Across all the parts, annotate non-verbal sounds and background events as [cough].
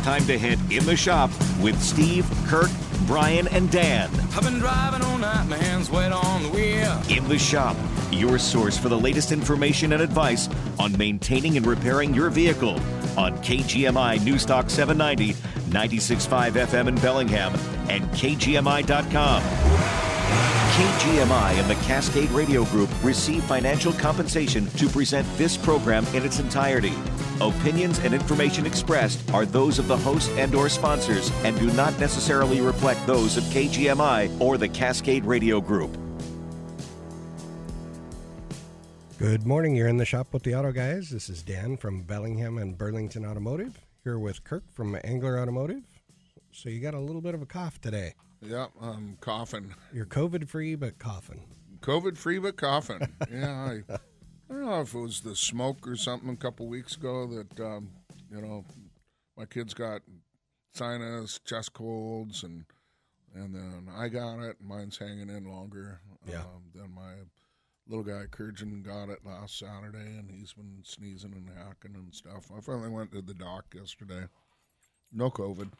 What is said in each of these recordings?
It's time to head in the shop with Steve, Kirk, Brian, and Dan. I've been driving all night, my hands wet on the wheel. In the shop, your source for the latest information and advice on maintaining and repairing your vehicle on KGMI Newstalk 790, 96.5 FM in Bellingham, and KGMI.com. KGMI and the Cascade Radio Group receive financial compensation to present this program in its entirety. Opinions and information expressed are those of the host and or sponsors and do not necessarily reflect those of KGMI or the Cascade Radio Group. Good morning. You're in the shop with the auto guys. This is Dan from Bellingham and Burlington Automotive. Here with Kirk from Angler Automotive. So you got a little bit of a cough today. Yeah, I'm coughing. You're COVID free, but coughing. COVID free, but coughing. yeah, I, I, don't know if it was the smoke or something a couple weeks ago that um, you know my kids got sinus, chest colds, and and then I got it. Mine's hanging in longer. Yeah. Um, then my little guy Kurjan got it last Saturday, and he's been sneezing and hacking and stuff. I finally went to the doc yesterday. No COVID.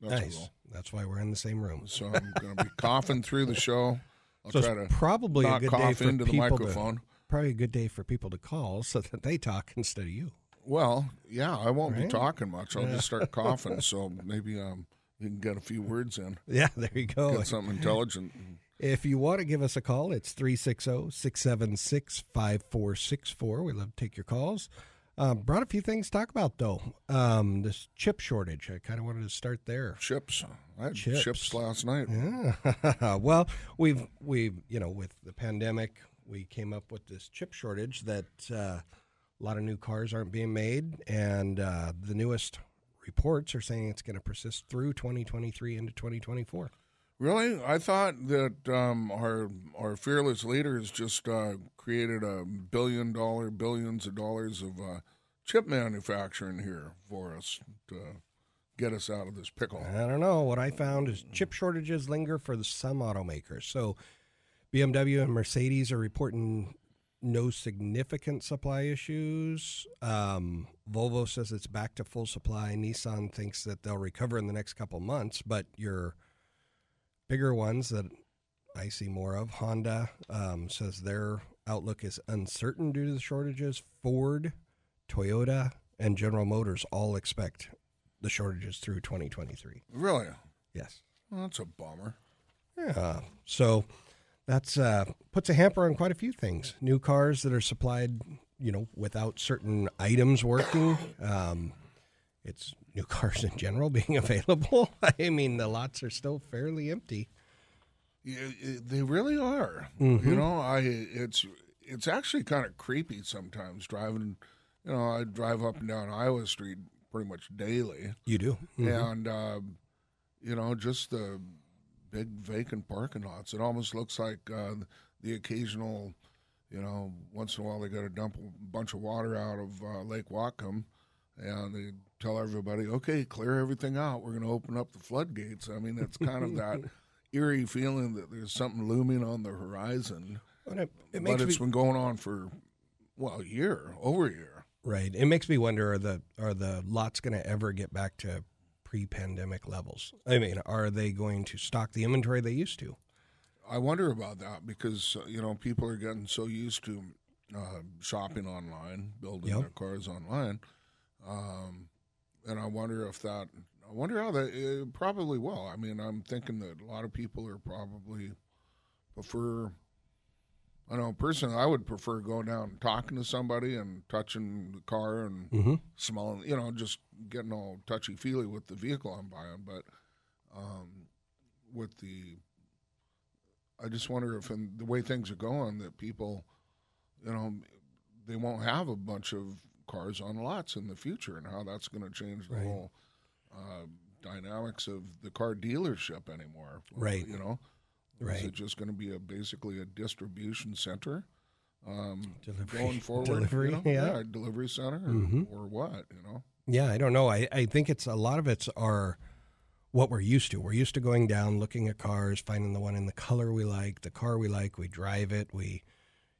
That's nice. That's why we're in the same room. So I'm going to be [laughs] coughing through the show. I'll so try it's to probably a good day for into the people microphone. To, probably a good day for people to call so that they talk instead of you. Well, yeah, I won't be talking much. I'll just start [laughs] coughing. So maybe um, you can get a few words in, Yeah, there you go. get something intelligent. If you want to give us a call, it's 360 676 5464. We love to take your calls. Um, brought a few things to talk about, though. Um, this chip shortage. I kind of wanted to start there. Chips. I had Chips. chips, last night. Yeah. [laughs] well, we've we've you know with the pandemic, we came up with this chip shortage that uh, a lot of new cars aren't being made, and uh, the newest reports are saying it's going to persist through 2023 into 2024. Really? I thought that um, our our fearless leaders just uh, created a billion dollar, billions of dollars of uh, chip manufacturing here for us to get us out of this pickle. I don't know. What I found is chip shortages linger for some automakers. So BMW and Mercedes are reporting no significant supply issues. Um, Volvo says it's back to full supply. Nissan thinks that they'll recover in the next couple months, but your bigger ones that I see more of, Honda um, says their outlook is uncertain due to the shortages. Ford, Toyota, and General Motors all expect the shortages through 2023. Really? Yes. Well, that's a bummer. Yeah. So that's uh, puts a hamper on quite a few things. New cars that are supplied, you know, without certain items working. Um, it's new cars in general being [laughs] available. [laughs] I mean, the lots are still fairly empty. Yeah, they really are. Mm-hmm. You know, I it's it's actually kind of creepy sometimes driving. You know, I drive up and down Iowa Street pretty much daily, You do. Mhm. and um, you know, just the big vacant parking lots. It almost looks like uh, the occasional. You know, once in a while they got to dump a bunch of water out of uh, Lake Whatcom, and they tell everybody, "Okay, clear everything out. We're going to open up the floodgates." I mean, it's kind of that [laughs] eerie feeling that there's something looming on the horizon. But it, it but it's me been going on for well a year, over a year. right. It makes me wonder: are the are the lots going to ever get back to pre-pandemic levels? I mean, are they going to stock the inventory they used to? I wonder about that because uh, you know people are getting so used to uh, shopping online, building Yep. their cars online, um, and I wonder if that. I wonder how that. It probably will. I mean, I'm thinking that a lot of people are probably prefer. I know personally, I would prefer going down and talking to somebody and touching the car and Mm-hmm. smelling, you know, just getting all touchy feely with the vehicle I'm buying. But um, with the, I just wonder if in the way things are going, that people, you know, they won't have a bunch of cars on lots in the future, and how that's going to change the Right. whole uh, dynamics of the car dealership anymore. Right. You know, is it just going to be a basically a distribution center? Um, Delivery- going forward, delivery, you know? yeah. delivery center, or, Mhm. or what, you know? Yeah, I don't know. I, I think it's a lot of it's are what we're used to. We're used to going down, looking at cars, finding the one in the color we like, the car we like, we drive it, we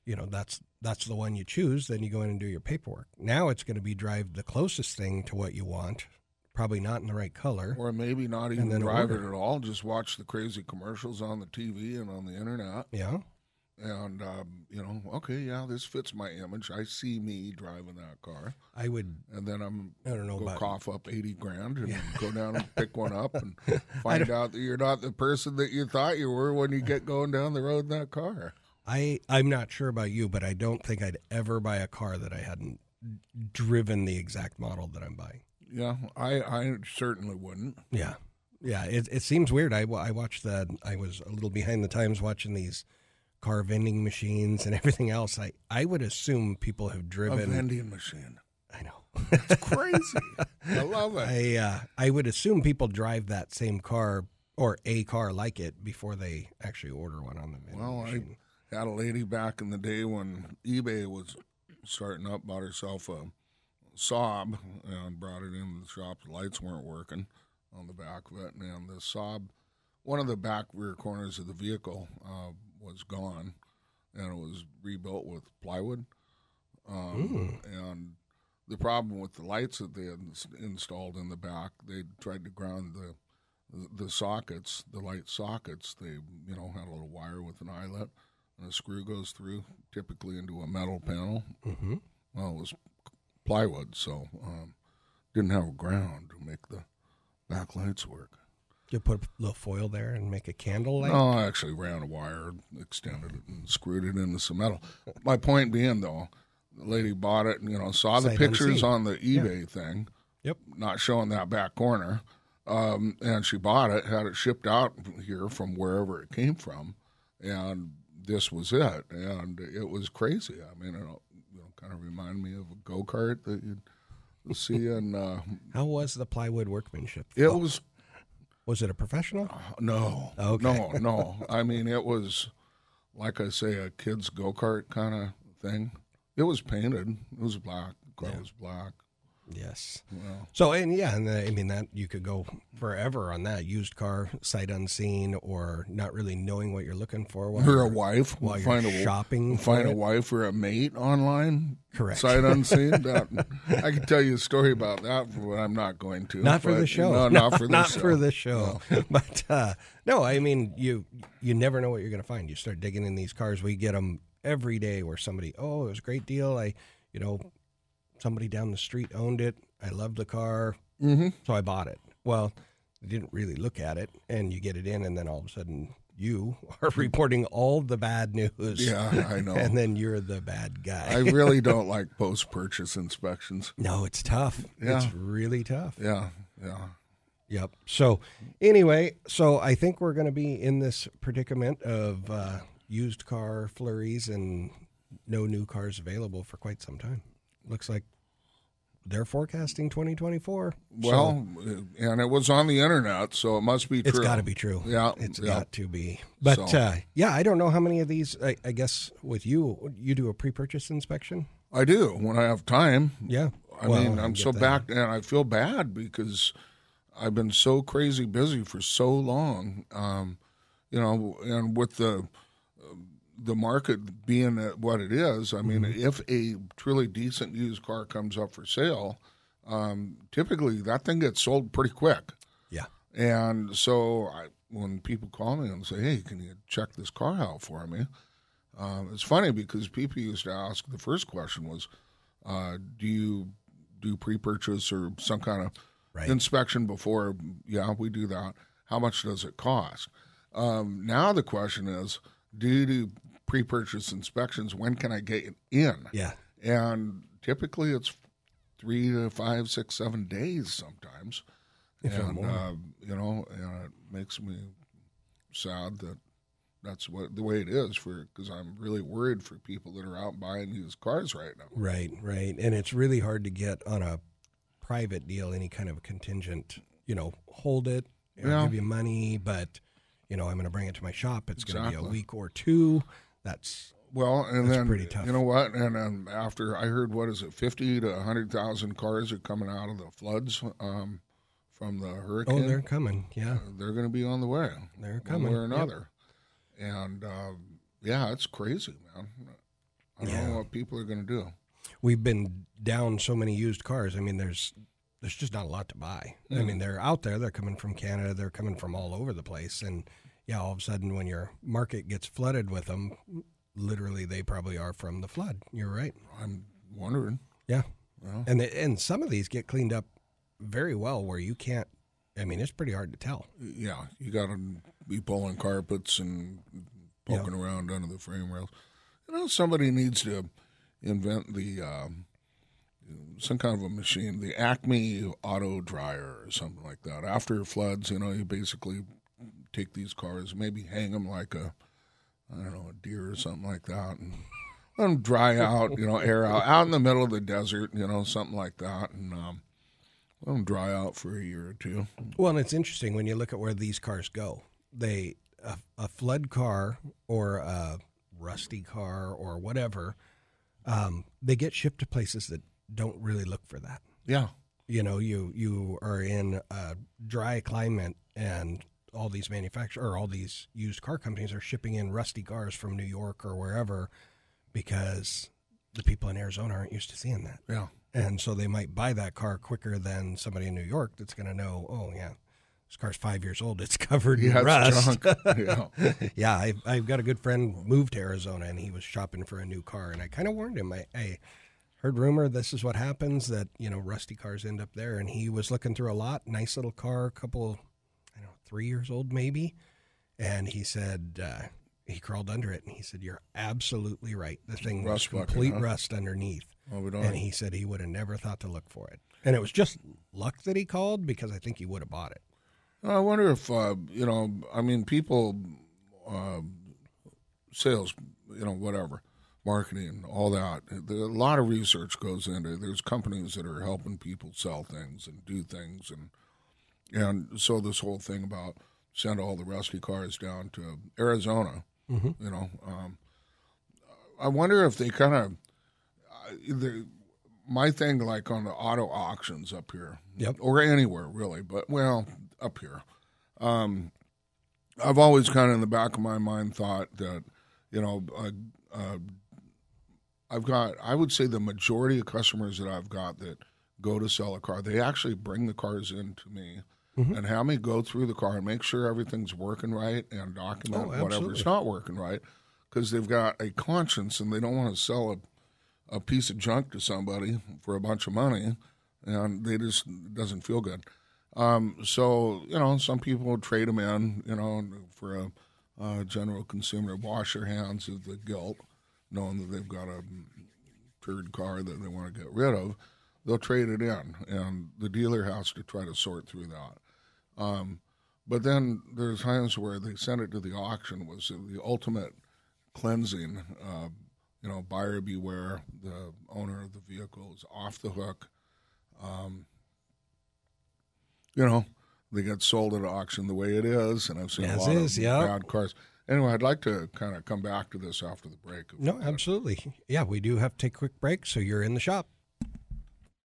you know, that's that's the one you choose, then you go in and do your paperwork. Now it's going to be drive the closest thing to what you want, probably not in the right color. or maybe not even drive order. it at all. Just watch the crazy commercials on the TV and on the internet, Yeah. and um, you know, okay, yeah, this fits my image. I see me driving that car, I would. and then I'm I don't know go about- cough up eighty grand and [laughs] go down and pick one up and [laughs] find out that you're not the person that you thought you were when you get going down the road in that car. I I'm not sure about you, but I don't think I'd ever buy a car that I hadn't driven the exact model that I'm buying. Yeah, I I certainly wouldn't. Yeah, yeah. It it seems weird. I I watched that. I was a little behind the times watching these car vending machines and [laughs] everything else. I I would assume people have A driven. vending machine. I know. It's [laughs] crazy. I love it. I uh, I would assume people drive that same car or a car like it before they actually order one on the vending Well, machine. I had a lady back in the day when eBay was starting up, bought herself a Saab and brought it into the shop. The lights weren't working on the back of it, and the Saab, one of the back rear corners of the vehicle uh, was gone, and it was rebuilt with plywood. Um, And the problem with the lights that they had installed in the back, they tried to ground the the sockets, the light sockets. They, you know, had a little wire with an eyelet, and a screw goes through, typically into a metal panel. Mm-hmm. Well, it was plywood, so um, didn't have a ground to make the backlights work. You put a little foil there and make a candle light. No, I actually ran a wire, extended it, and screwed it into some metal. My point being, though, the lady bought it, and you know, saw the pictures unseen. on the eBay thing, Yep. not showing that back corner, um, and she bought it, had it shipped out here from wherever it came from, and this was it, and it was crazy. I mean, it you know, kind of reminded me of a go kart that you'd see, [laughs] and uh, How was the plywood workmanship? it was Was it a professional? No, Okay. no, no. [laughs] I mean, it was like I say, a kid's go kart kind of thing. It was painted. It was black. The car was black. Yes. Well, So and yeah, and the, I mean that you could go forever on that used car, sight unseen, or not really knowing what you're looking for. While or a you're- wife. while you're find a shopping Find a it. wife or a mate online. Correct. Sight unseen. [laughs] That, I could tell you a story about that, but I'm not going to. Not for the show. No, not for [laughs] the not show. for the show. [laughs] But uh, no, I mean you you never know what you're going to find. You start digging in these cars. We get them every day where somebody, oh, it was a great deal. I, you know, somebody down the street owned it. I loved the car, Mhm. so I bought it. Well, I didn't really look at it, and you get it in, and then all of a sudden you [laughs] are reporting all the bad news. Yeah, I [laughs] know. and then you're the bad guy. I really [laughs] don't like post purchase inspections. no, it's tough. Yeah. It's really tough. Yeah, yeah. Yep. So, anyway, so I think we're going to be in this predicament of uh, used car flurries and no new cars available for quite some time. Looks like they're forecasting 2024. So Well, and it was on the internet, so it must be true. it's got to be true. Yeah, It's yeah. got to be. But So- uh, yeah, I don't know how many of these. I, I guess with you, you do a pre-purchase inspection. I do when I have time. Yeah. I Well, mean, I'm so that. back, and I feel bad because I've been so crazy busy for so long. Um, you know, and with the the market being what it is, I mean, Mm-hmm. if a truly decent used car comes up for sale, um, typically that thing gets sold pretty quick. Yeah. And so I, when people call me and say, "Hey, can you check this car out for me?" Um, it's funny because people used to ask. The first question was, uh, "Do you do pre-purchase or some kind of Right. inspection before?" Yeah, we do that. How much does it cost? Um, now the question is, do you do pre-purchase inspections? When can I get in? Yeah. And typically, it's three to five, six, seven days sometimes. If and uh, you know, and it makes me sad that that's what the way it is for because I'm really worried for people that are out buying used cars right now. Right, right. And it's really hard to get on a private deal any kind of contingent, you know, hold it, Yeah. give you money, but, you know, I'm going to bring it to my shop. It's going to be a week or two. That's, Well, and That's then pretty tough. you know what? And then after I heard what is it, fifty to hundred thousand cars are coming out of the floods um, from the hurricane. oh, they're coming. Yeah. they're going to be on the way. They're one coming. way or Yep. another. And um, yeah, it's crazy, man. I don't Yeah. know what people are going to do. We've been down so many used cars. I mean, there's, there's just not a lot to buy. I mean, they're out there. They're coming from Canada. They're coming from all over the place. And yeah, all of a sudden, when your market gets flooded with them, literally, they probably are from the flood. You're right. I'm wondering. Yeah. Well. And they, and some of these get cleaned up very well, where you can't. I mean, it's pretty hard to tell. Yeah, you got to be pulling carpets and poking around under the frame rails. You know, somebody needs to invent the um, some kind of a machine, the Acme auto dryer or something like that. After floods, you know, you basically take these cars, maybe hang them like a, I don't know, a deer or something like that, and [laughs] let them dry out, you know, air out, out in the middle of the desert, you know, something like that, and um, let them dry out for a year or two. Well, and it's interesting when you look at where these cars go. They a, a flood car or a rusty car or whatever, um, they get shipped to places that don't really look for that. Yeah, You know, you you are in a dry climate, and all these manufacturers or all these used car companies are shipping in rusty cars from New York or wherever because the people in Arizona aren't used to seeing that. yeah. And so they might buy that car quicker than somebody in New York that's going to know, oh, yeah, this car's five years old. It's [laughs] covered in Yeah, it's rust. [laughs] yeah. yeah, I've, I've got a good friend moved to Arizona and he was shopping for a new car. And I kind of warned him, I, I heard rumor this is what happens that, you know, rusty cars end up there. And he was looking through a lot, nice little car, a couple, I three years old maybe. And he said, uh, he crawled under it and he said, You're absolutely right. The thing was Rust bucket, complete huh? rust underneath. We. And he said he would have never thought to look for it. And it was just luck that he called because I think he would have bought it. I wonder if uh, you know. I mean, people, uh, sales, you know, whatever, marketing, all that. There, a lot of research goes into. it. There's companies that are helping people sell things and do things, and and so this whole thing about send all the rusty cars down to Arizona. You know, um, I wonder if they kind of. Uh, my thing, like on the auto auctions up here, Yep. or anywhere really, but well, up here. Um, I've always kind of in the back of my mind thought that, you know, uh, uh, I've got, I would say the majority of customers that I've got that go to sell a car, they actually bring the cars in to me and have me go through the car and make sure everything's working right and document Oh, whatever's not working right because they've got a conscience and they don't want to sell a a piece of junk to somebody for a bunch of money, and they just it doesn't feel good. Um, so you know, some people trade them in, you know, for a, a general consumer wash their hands of the guilt, knowing that they've got a turd car that they want to get rid of. They'll trade it in, and the dealer has to try to sort through that. Um, but then there's times where they send it to the auction was the ultimate cleansing. Uh, you know, buyer beware. The owner of the vehicle is off the hook. Um, you know, they get sold at auction the way it is, and I've seen As a lot is, of yeah. bad cars. Anyway, I'd like to kind of come back to this after the break. No, absolutely. Yeah, we do have to take a quick break, so you're in the shop.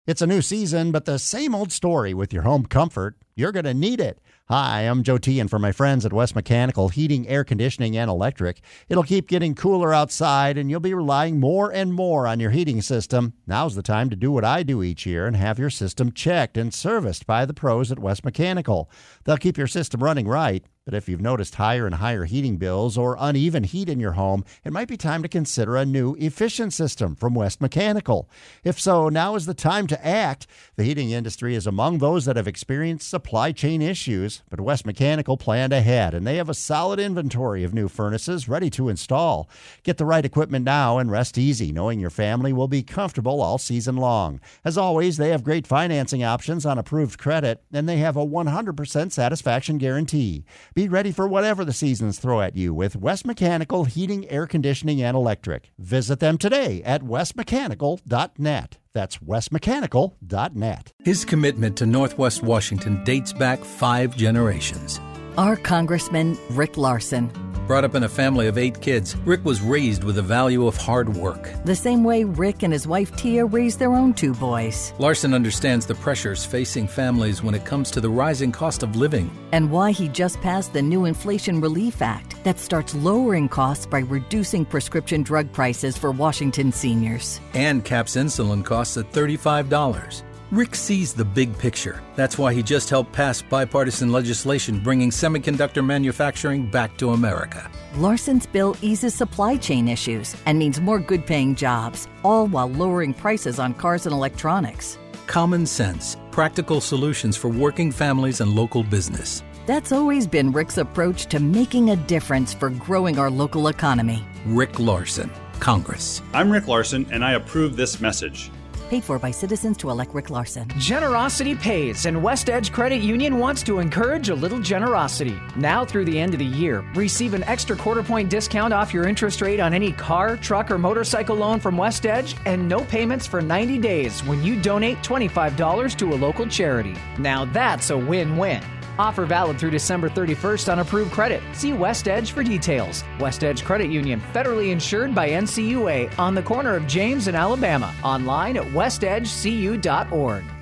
It's a new season, but the same old story with your home comfort. You're going to need it. Hi, I'm Joe T, and for my friends at West Mechanical Heating, Air Conditioning, and Electric, it'll keep getting cooler outside, and you'll be relying more and more on your heating system. Now's the time to do what I do each year and have your system checked and serviced by the pros at West Mechanical. They'll keep your system running right. But if you've noticed higher and higher heating bills or uneven heat in your home, it might be time to consider a new efficient system from West Mechanical. If so, now is the time to act. The heating industry is among those that have experienced supply chain issues, but West Mechanical planned ahead and they have a solid inventory of new furnaces ready to install. Get the right equipment now and rest easy, knowing your family will be comfortable all season long. As always, they have great financing options on approved credit and they have a 100% satisfaction guarantee. Be ready for whatever the seasons throw at you with West Mechanical Heating, Air Conditioning, and Electric. Visit them today at westmechanical.net. That's westmechanical.net. His commitment to Northwest Washington dates back five generations. Our Congressman Rick Larsen. Brought up in a family of eight kids, Rick was raised with the value of hard work. The same way Rick and his wife Tia raised their own two boys. Larsen understands the pressures facing families when it comes to the rising cost of living. And why he just passed the new Inflation Relief Act that starts lowering costs by reducing prescription drug prices for Washington seniors. and caps insulin costs at $35. Rick sees the big picture. That's why he just helped pass bipartisan legislation bringing semiconductor manufacturing back to America. Larsen's bill eases supply chain issues and means more good paying jobs, all while lowering prices on cars and electronics. Common sense, practical solutions for working families and local business. That's always been Rick's approach to making a difference for growing our local economy. Rick Larsen, Congress. I'm Rick Larsen, and I approve this message. Paid for by citizens to elect Rick Larsen. Generosity pays, and West Edge Credit Union wants to encourage a little generosity. Now through the end of the year, receive an extra quarter point discount off your interest rate on any car, truck, or motorcycle loan from West Edge, and no payments for 90 days when you donate $25 to a local charity. Now that's a win win. Offer valid through December 31st on approved credit. See West Edge for details. West Edge Credit Union, federally insured by NCUA on the corner of James and Alabama. Online at westedgecu.org.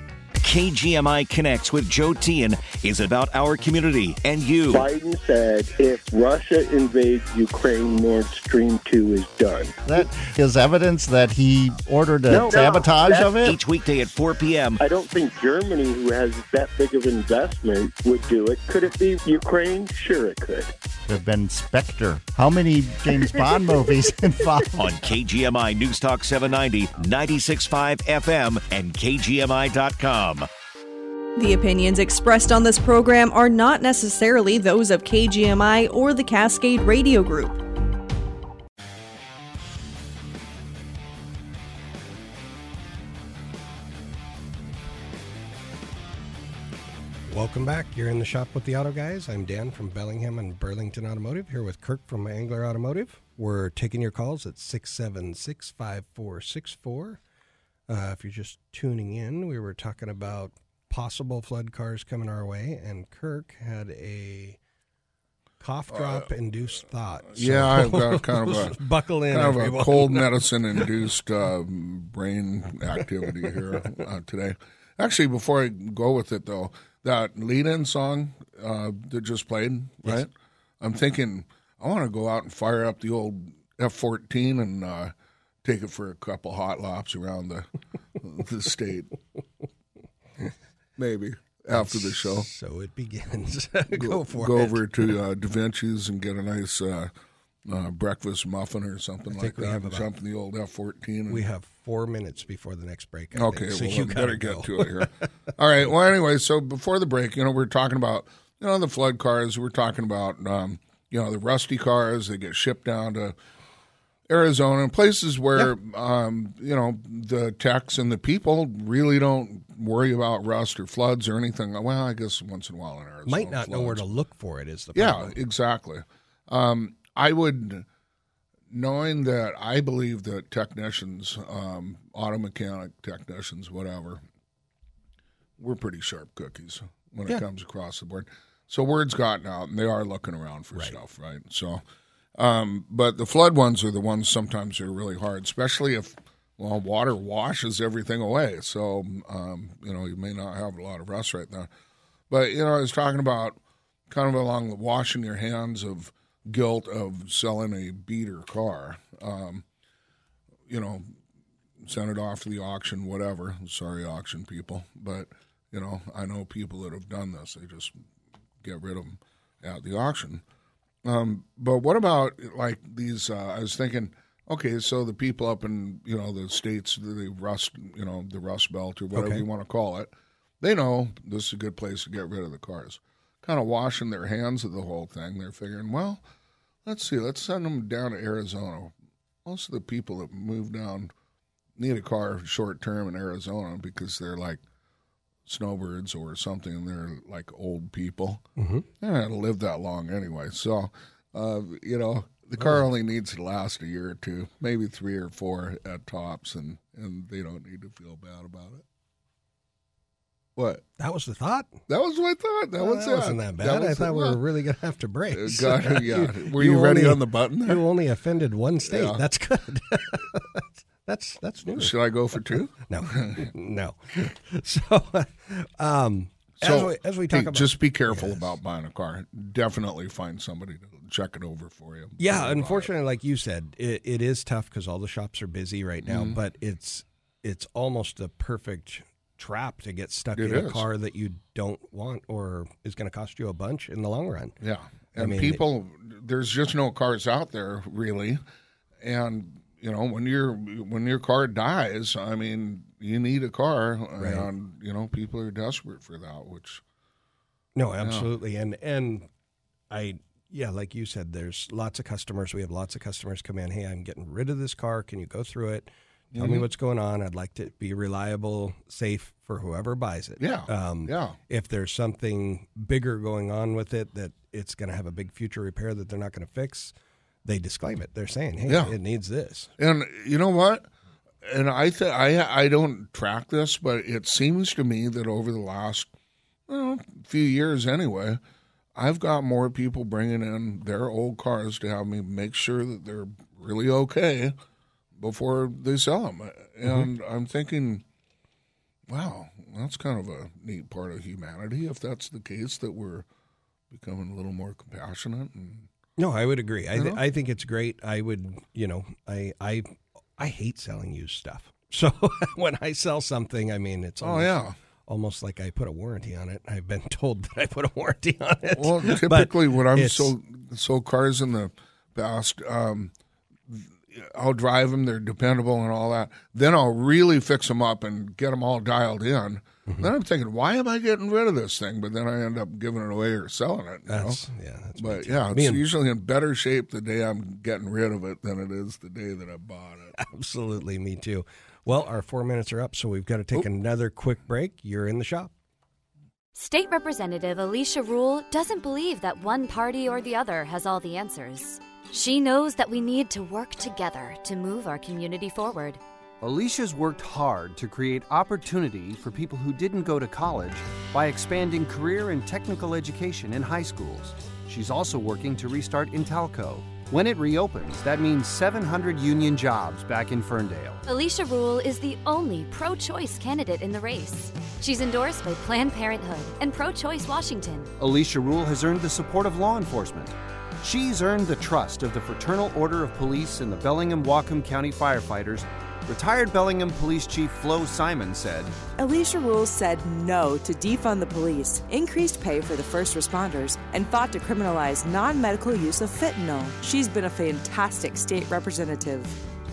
KGMI Connects with Joe Teehan is about our community and you. Biden said if Russia invades Ukraine, Nord Stream 2 is done. That is evidence that he ordered a No, no, sabotage that's- of it. Each weekday at 4 p.m. I don't think Germany, who has that big of investment, would do it. Could it be Ukraine? Sure, it could. Could have been Spectre. How many James Bond [laughs] movies involved? on KGMI News Talk 790, 96.5 FM, and KGMI.com. The opinions expressed on this program are not necessarily those of KGMI or the Cascade Radio Group. Welcome back. You're in the shop with the auto guys. I'm Dan from Bellingham and Burlington Automotive here with Kirk from Angler Automotive. We're taking your calls at 676 5464. Uh, If you're just tuning in, we were talking about possible flood cars coming our way, and Kirk had a cough drop induced thought. So- Yeah, I've got [laughs] kind of a buckle in. kind of a cold [laughs] medicine induced uh, brain activity here uh, today. Actually, before I go with it though, that lead-in song uh, that just played, right? I'm thinking I want to go out and fire up the old F-14 and uh, take it for a couple hot laps around the the state. Maybe after the show. So it begins. [laughs] go, for go it. over to uh, Da Vinci's and get a nice uh, uh, breakfast muffin or something I like we that. have jump in the old F fourteen. We have four minutes before the next break. I Okay, think, so well, you better go. get to it here. [laughs] All right. Well, anyway, so before the break, you know, we are talking about you know the flood cars. We're talking about um, you know the rusty cars. They get shipped down to Arizona and places where um, you know the techs and the people really don't worry about rust or floods or anything. Well, I guess once in a while in Arizona, Might not know where to look for it. Is the problem. Yeah, exactly. Um, I would, knowing that I believe that technicians, um, auto mechanic technicians, whatever, we're pretty sharp cookies when Yeah. it comes across the board. So word's gotten out, and they are looking around for stuff, right? So, um, but the flood ones are the ones sometimes are really hard, especially if well water washes everything away. So, um, you know, you may not have a lot of rust right now. But you know, I was talking about kind of along the washing your hands of guilt of selling a beater car. Um, you know, send it off to the auction, whatever. Sorry, auction people, but you know, I know people that have done this. They just get rid of them at the auction. Um, but what about like these? Uh, I was thinking, okay, so the people up in you know the states, the rust, you know, the Rust Belt or whatever Okay. you want to call it, they know this is a good place to get rid of the cars. Kind of washing their hands of the whole thing. They're figuring, well, let's see, let's send them down to Arizona. Most of the people that move down need a car short term in Arizona because they're like snowbirds or something. They're like old people. Mm-hmm. They're not to live that long anyway. So, uh, you know, the car only needs to last a year or two, maybe three or four at tops, and, and they don't need to feel bad about it. What? That was the thought. That was my thought. That Well, was that wasn't that bad. I was thought we were really going to have to break. Uh, God, [laughs] yeah. Were you ready on the button there? You only offended one state. Yeah. That's good. [laughs] that's that's new. Should I go for two? [laughs] No, [laughs] no. So, um, as we, as we hey, talk about, just be careful about buying a car. Definitely find somebody to check it over for you. yeah, before you buy it. unfortunately, like you said, it, it is tough because all the shops are busy right now. Mhm. But it's it's almost a perfect trap to get stuck It in a car that you don't want or is going to cost you a bunch in the long run. Yeah. I And mean, people, there's just no cars out there really, and you know when your when your car dies, I mean you need a car, Right. and you know people are desperate for that. Which No, absolutely. And and I yeah, like you said, there's lots of customers. We have lots of customers come in. Hey, I'm getting rid of this car. Can you go through it? Tell me Mhm. what's going on. I'd like to be reliable, safe for whoever buys it. Yeah, Um, yeah. If there's something bigger going on with it that it's going to have a big future repair that they're not going to fix, they disclaim it. They're saying, "Hey, Yeah. it needs this." And you know what? And I th- I I don't track this, but it seems to me that over the last well, few years anyway, I've got more people bringing in their old cars to have me make sure that they're really okay before they sell them. Mm-hmm. And I'm thinking, wow, that's kind of a neat part of humanity if that's the case that we're becoming a little more compassionate and No, I would agree. I, th-? I think it's great. I would, you know, I I I hate selling used stuff. [laughs] So when I sell something, I mean, it's Oh, yeah. almost like I put a warranty on it. I've been [laughs] told that I put a warranty on it. Well, [laughs] But typically when I'm it's- so so cars in the past, um, I'll drive them. They're dependable and all that. Then I'll really fix them up and get them all dialed in. Mm-hmm. Then I'm thinking, why am I getting rid of this thing? But then I end up giving it away or selling it. You That's- know? yeah, that's me but yeah, it's and- usually in better shape the day I'm getting rid of it than it is the day that I bought it. [laughs] absolutely, me too. Well, our four minutes are up, so we've got to take another quick break. You're in the shop. State Representative Alicia Rule doesn't believe that one party or the other has all the answers. She knows that we need to work together to move our community forward. Alicia's worked hard to create opportunity for people who didn't go to college by expanding career and technical education in high schools. She's also working to restart Intalco. When it reopens, that means 700 union jobs back in Ferndale. Alicia Rule is the only pro choice candidate in the race. She's endorsed by Planned Parenthood and Pro Choice Washington. Alicia Rule has earned the support of law enforcement. She's earned the trust of the Fraternal Order of Police and the Bellingham Whatcom County firefighters. Retired Bellingham Police Chief Flo Simon said, Alicia Rules said no to defund the police, increased pay for the first responders, and fought to criminalize non medical use of fentanyl. She's been a fantastic state representative.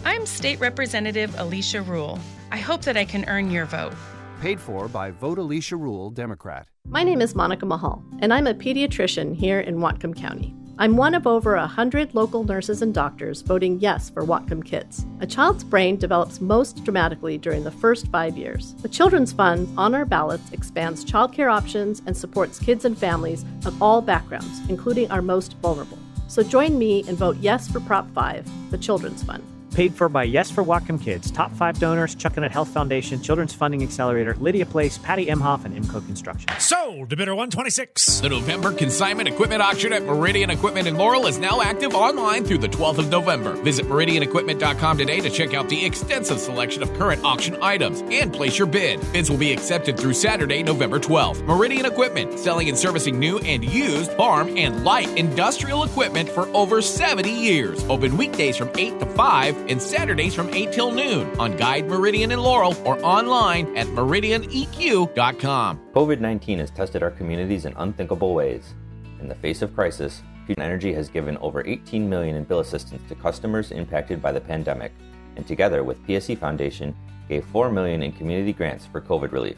I'm State Representative Alicia Rule. I hope that I can earn your vote. paid for by Vote Alicia Rule, Democrat. My name is Monica Mahal, and I'm a pediatrician here in Whatcom County. I'm one of over a hundred local nurses and doctors voting yes for Whatcom Kids. A child's brain develops most dramatically during the first five years. The Children's Fund on our ballots expands childcare options and supports kids and families of all backgrounds, including our most vulnerable. So join me and vote yes for Prop 5, the Children's Fund. Paid for by Yes for Whatcom Kids, top five donors, Chuckanut Health Foundation, Children's Funding Accelerator, Lydia Place, Patty Emhoff, and Imco Construction. Sold to bidder 126. The November consignment equipment auction at Meridian Equipment in Laurel is now active online through the 12th of November. Visit meridianequipment.com today to check out the extensive selection of current auction items and place your bid. Bids will be accepted through Saturday, November 12th. Meridian Equipment, selling and servicing new and used farm and light industrial equipment for over 70 years. Open weekdays from 8 to 5 and Saturdays from 8 till noon on Guide Meridian and Laurel or online at meridianeq.com. COVID 19 has tested our communities in unthinkable ways. In the face of crisis, Fusion Energy has given over 18 million in bill assistance to customers impacted by the pandemic, and together with PSE Foundation, gave 4 million in community grants for COVID relief.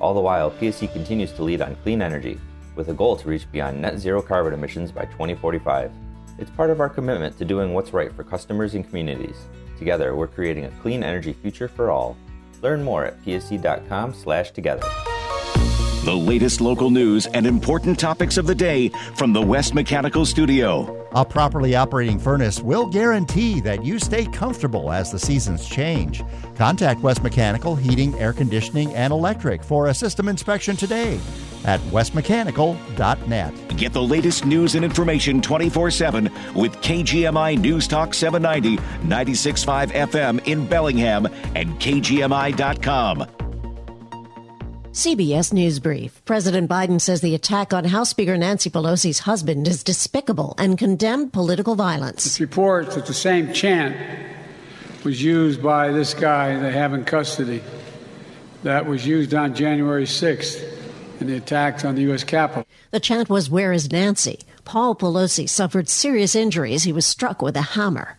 All the while, PSE continues to lead on clean energy, with a goal to reach beyond net zero carbon emissions by 2045. It's part of our commitment to doing what's right for customers and communities. Together, we're creating a clean energy future for all. Learn more at pse.com/together. The latest local news and important topics of the day from the West Mechanical Studio. A properly operating furnace will guarantee that you stay comfortable as the seasons change. Contact West Mechanical Heating, Air Conditioning, and Electric for a system inspection today at westmechanical.net. Get the latest news and information 24 7 with KGMI News Talk 790, 96.5 FM in Bellingham, and KGMI.com. CBS News Brief. President Biden says the attack on House Speaker Nancy Pelosi's husband is despicable and condemned political violence. It's reports that the same chant was used by this guy they have in custody that was used on January 6th in the attacks on the U.S. Capitol. The chant was Where is Nancy? Paul Pelosi suffered serious injuries. He was struck with a hammer.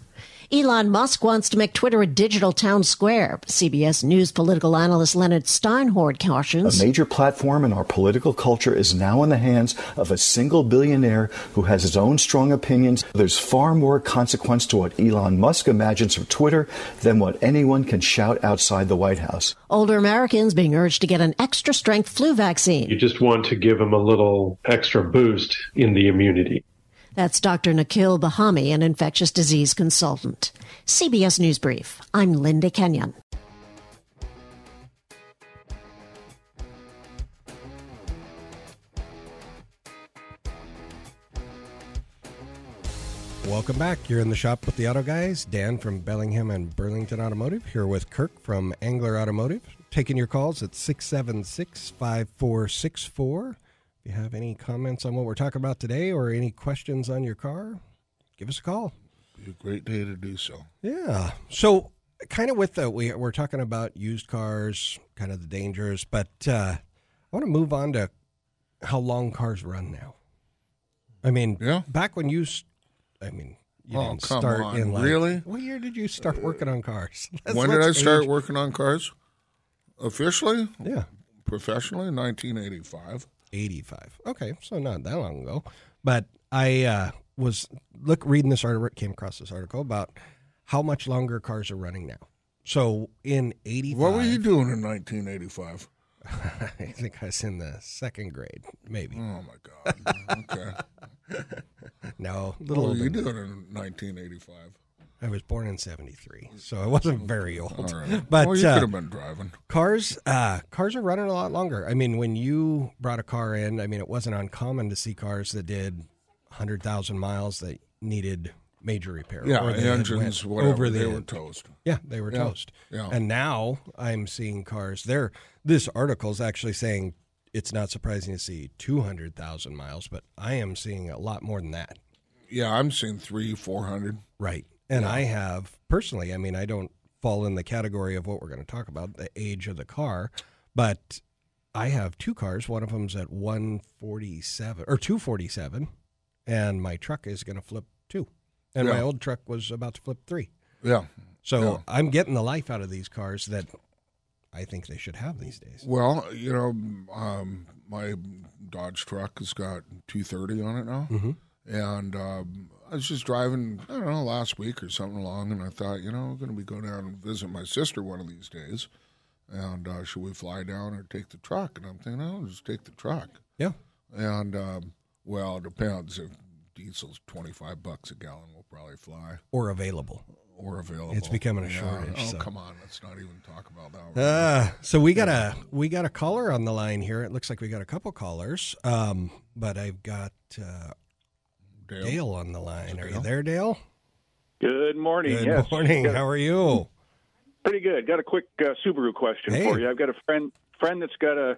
Elon Musk wants to make Twitter a digital town square. CBS News political analyst Leonard Steinhorn cautions. A major platform in our political culture is now in the hands of a single billionaire who has his own strong opinions. There's far more consequence to what Elon Musk imagines for Twitter than what anyone can shout outside the White House. Older Americans being urged to get an extra strength flu vaccine. You just want to give them a little extra boost in the immunity. That's Dr. Nikhil Bhayani, an infectious disease consultant. CBS News Brief. I'm Linda Kenyon. Welcome back. You're in the shop with the auto guys. Dan from Bellingham and Burlington Automotive here with Kirk from Angler Automotive. Taking your calls at 676 5464. If you have any comments on what we're talking about today or any questions on your car, give us a call. Be a great day to do so. Yeah. So, kind of with the, we, we're talking about used cars, kind of the dangers, but uh, I want to move on to how long cars run now. I mean, yeah. back when you, I mean, you Oh, didn't come start on. in like, Really? What year did you start working on cars? [laughs] When did I let's start working on cars? Officially? Yeah. Professionally? 1985. 85. Okay, so not that long ago. But I uh, was look reading this article, came across this article about how much longer cars are running now. So in 85, What were you doing in 1985? [laughs] I think I was in the second grade, maybe. Oh my God. [laughs] Okay. [laughs] no, a What little were you doing in 1985? I was born in '73, so I wasn't very old. Right. But Well, you uh, could have been driving. Cars, uh, cars are running a lot longer. I mean, when you brought a car in, I mean, it wasn't uncommon to see cars that did 100,000 miles that needed major repair. Yeah, had engines, whatever, over the they were toast. Yeah, they were Yeah, toast. yeah. And now I'm seeing cars there. This article is actually saying it's not surprising to see 200,000 miles, but I am seeing a lot more than that. Yeah, I'm seeing three, 400. Right. And I have personally, I mean, I don't fall in the category of what we're going to talk about, the age of the car, but I have two cars. One of them's at 147 or 247, and my truck is going to flip two. And my old truck was about to flip three. Yeah. So Yeah. I'm getting the life out of these cars that I think they should have these days. Well, you know, um, my Dodge truck has got 230 on it now. Mhm. And um, I was just driving, I don't know, last week or something along, and I thought, you know, I'm going to be going down and visit my sister one of these days. And uh, should we fly down or take the truck? And I'm thinking, I'll oh, just take the truck. Yeah. And, um, well, it depends. If diesel's 25 bucks a gallon, we'll probably fly. Or available. Or available. It's becoming a Yeah. shortage. Oh, so. come on. Let's not even talk about that. right Uh, so we got a we got a caller on the line here. It looks like we got a couple callers, um, but I've got uh, Dale. on the line. Are you there, Dale? Good morning. Good yes. morning. How are you? Pretty good. Got a quick uh, Subaru question Hey. for you. I've got a friend friend that's got a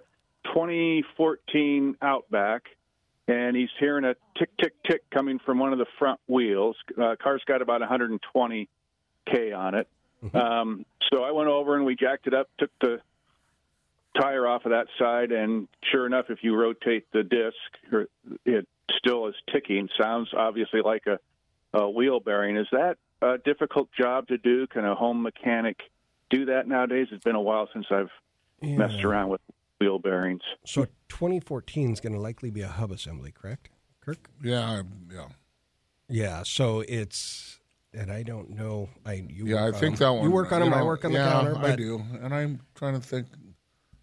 2014 Outback, and he's hearing a tick tick tick coming from one of the front wheels. Uh, car's got about 120 k on it. Um, so I went over and we jacked it up, took the tire off of that side, and sure enough, if you rotate the disc, it still is ticking. Sounds obviously like a, a wheel bearing. Is that a difficult job to do? Can a home mechanic do that nowadays? It's been a while since I've messed around with wheel bearings. So 2014 is going to likely be a hub assembly, correct, Kirk? Yeah, yeah. Yeah. So it's and I don't know. I you Yeah, I on think them. that one. You work on them. I know, work on yeah, the counter. I do, and I'm trying to think.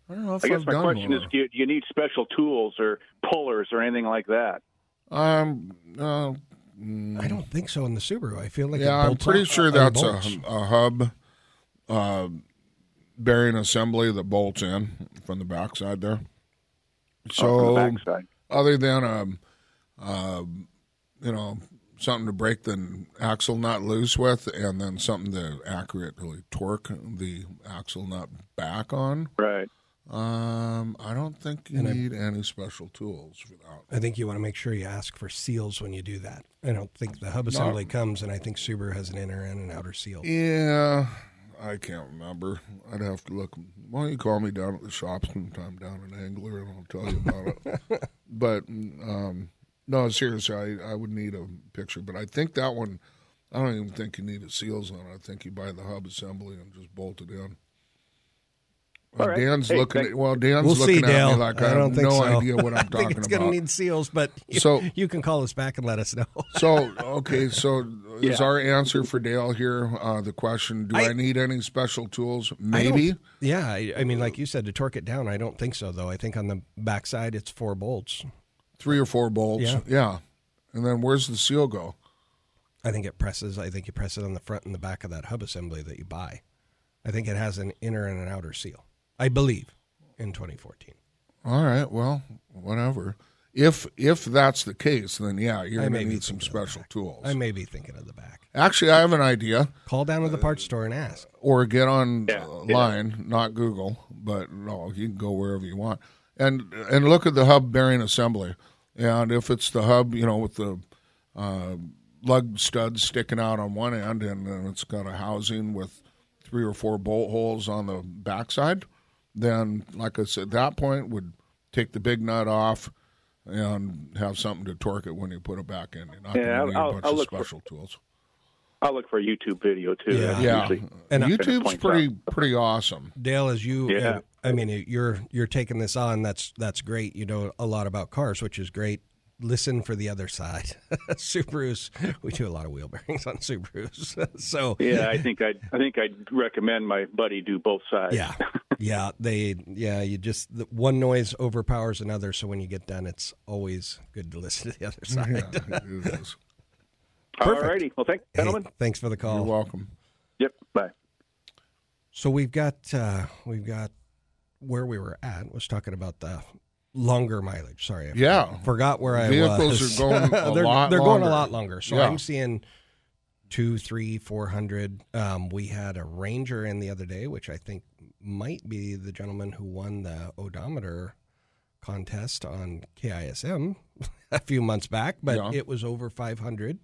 I don't know if I guess have my done question more. is: do you, do you need special tools or pullers or anything like that? Um, uh, I don't think so in the Subaru. I feel like it yeah, I'm pretty off- sure uh, that's a, a hub uh, bearing assembly that bolts in from the backside there. So, Oh, the backside. other than um, uh, you know, something to break the axle nut loose with, and then something to accurately torque the axle nut back on. Right. Um, I don't think you And I- need any special tools for that. I think you want to make sure you ask for seals when you do that. I don't think the hub assembly comes, and I think Subaru has an inner and an outer seal. Yeah, I can't remember. I'd have to look. Why don't you call me down at the shop sometime down in Angler, and I'll tell you about it. [laughs] but um, no, seriously, I, I would need a picture. But I think that one, I don't even think you need the seals on it. I think you buy the hub assembly and just bolt it in. All right. Dan's Hey, looking. thank- At, well, Dan's We'll looking see, at Dale. me like I, I don't have think no so. idea what I'm [laughs] I talking think it's about. going to need seals, but you, So- you can call us back and let us know. [laughs] So okay, so is our answer for Dale here uh, the question? Do I, I- need any special tools? I Maybe. Yeah, I, I mean, like you said, to torque it down, I don't think so, though. I think on the backside, it's four bolts. Three or four bolts. Yeah. yeah. And then where's the seal go? I think it presses. I think you press it on the front and the back of that hub assembly that you buy. I think it has an inner and an outer seal. I believe in 2014. All right. Well, whatever. If if that's the case, then yeah, you're I gonna need some special tools. I may be thinking of the back. Actually, I have an idea. Call down to the parts store and ask. Or get on uh, line, not Google, but no, you can go wherever you want, and and look at the hub bearing assembly, and if it's the hub, you know, with the uh, lug studs sticking out on one end, and then it's got a housing with three or four bolt holes on the backside, then, like I said, that point would take the big nut off and have something to torque it when you put it back in. You're not Yeah, going to need I'll- a bunch I'll of look for- special tools. I'll look for a YouTube video too. Yeah. Yeah, and YouTube's pretty out. pretty awesome. Dale, as you, Yeah. uh, I mean, you're you're taking this on. That's that's great. You know a lot about cars, which is great. Listen for the other side. [laughs] Subarus, we do a lot of wheel bearings on Subarus, [laughs] so Yeah, I think I'd I think I'd recommend my buddy do both sides. Yeah, yeah, they, yeah, you just the one noise overpowers another. So when you get done, it's always good to listen to the other side. Yeah, it is. All [laughs] Perfect. righty. Well, thanks, Hey, gentlemen. thanks for the call. You're welcome. Yep. Bye. So we've got uh, we've got where we were at was talking about the longer mileage. Sorry, I Yeah. forgot where I Vehicles was. are going [laughs] a they're, lot They're going a lot longer. So Yeah. I'm seeing two, three, four hundred. Um, we had a Ranger in the other day, which I think might be the gentleman who won the odometer contest on KISM [laughs] a few months back, but Yeah. it was over 500.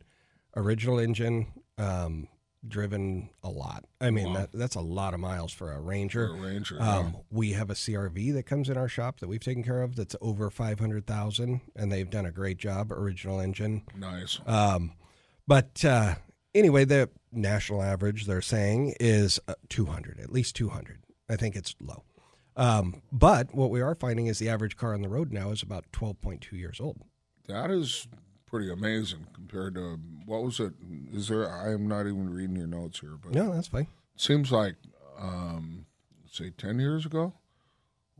Original engine, um, driven a lot. I mean, Wow. that, that's a lot of miles for a Ranger. For a Ranger, Um, yeah. We have a CRV that comes in our shop that we've taken care of that's over 500,000, and they've done a great job. Original engine. Nice. Um, but uh, anyway, the national average they're saying is uh, 200, at least 200. I think it's low. Um, but what we are finding is the average car on the road now is about 12.2 years old. That is pretty amazing compared to what was it? Is there? I am not even reading your notes here, but No, that's fine. Seems like, um, say, ten years ago.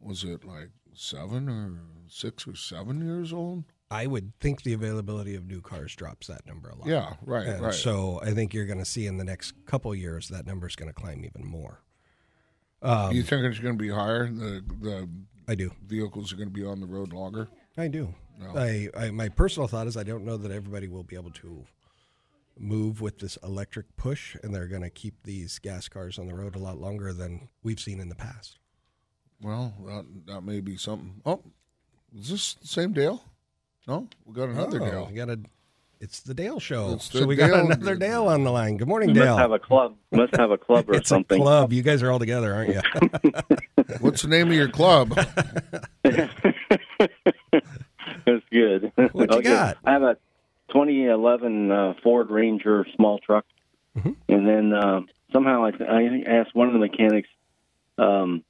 Was it like seven or six or seven years old? I would think the availability of new cars drops that number a lot. Yeah, right, And right. So I think you're going to see in the next couple years that number is going to climb even more. Um, you think it's going to be higher? The the I do. Vehicles are going to be on the road longer. I do. No. I, I my personal thought is I don't know that everybody will be able to move with this electric push, and they're going to keep these gas cars on the road a lot longer than we've seen in the past. Well, that that may be something. Oh, is this the same Dale? No, we got another Oh, Dale. We got a. It's the Dale Show. The so we got another Dale on the line. Good morning, You Dale. must have a club. Must have a club or [laughs] it's something. a club. You guys are all together, aren't you? What's the name of your club? [laughs] [laughs] [laughs] That's good. What you [laughs] Okay. got? I have a 2011 uh, Ford Ranger small truck, Mm-hmm. and then uh, somehow I, I asked one of the mechanics, um,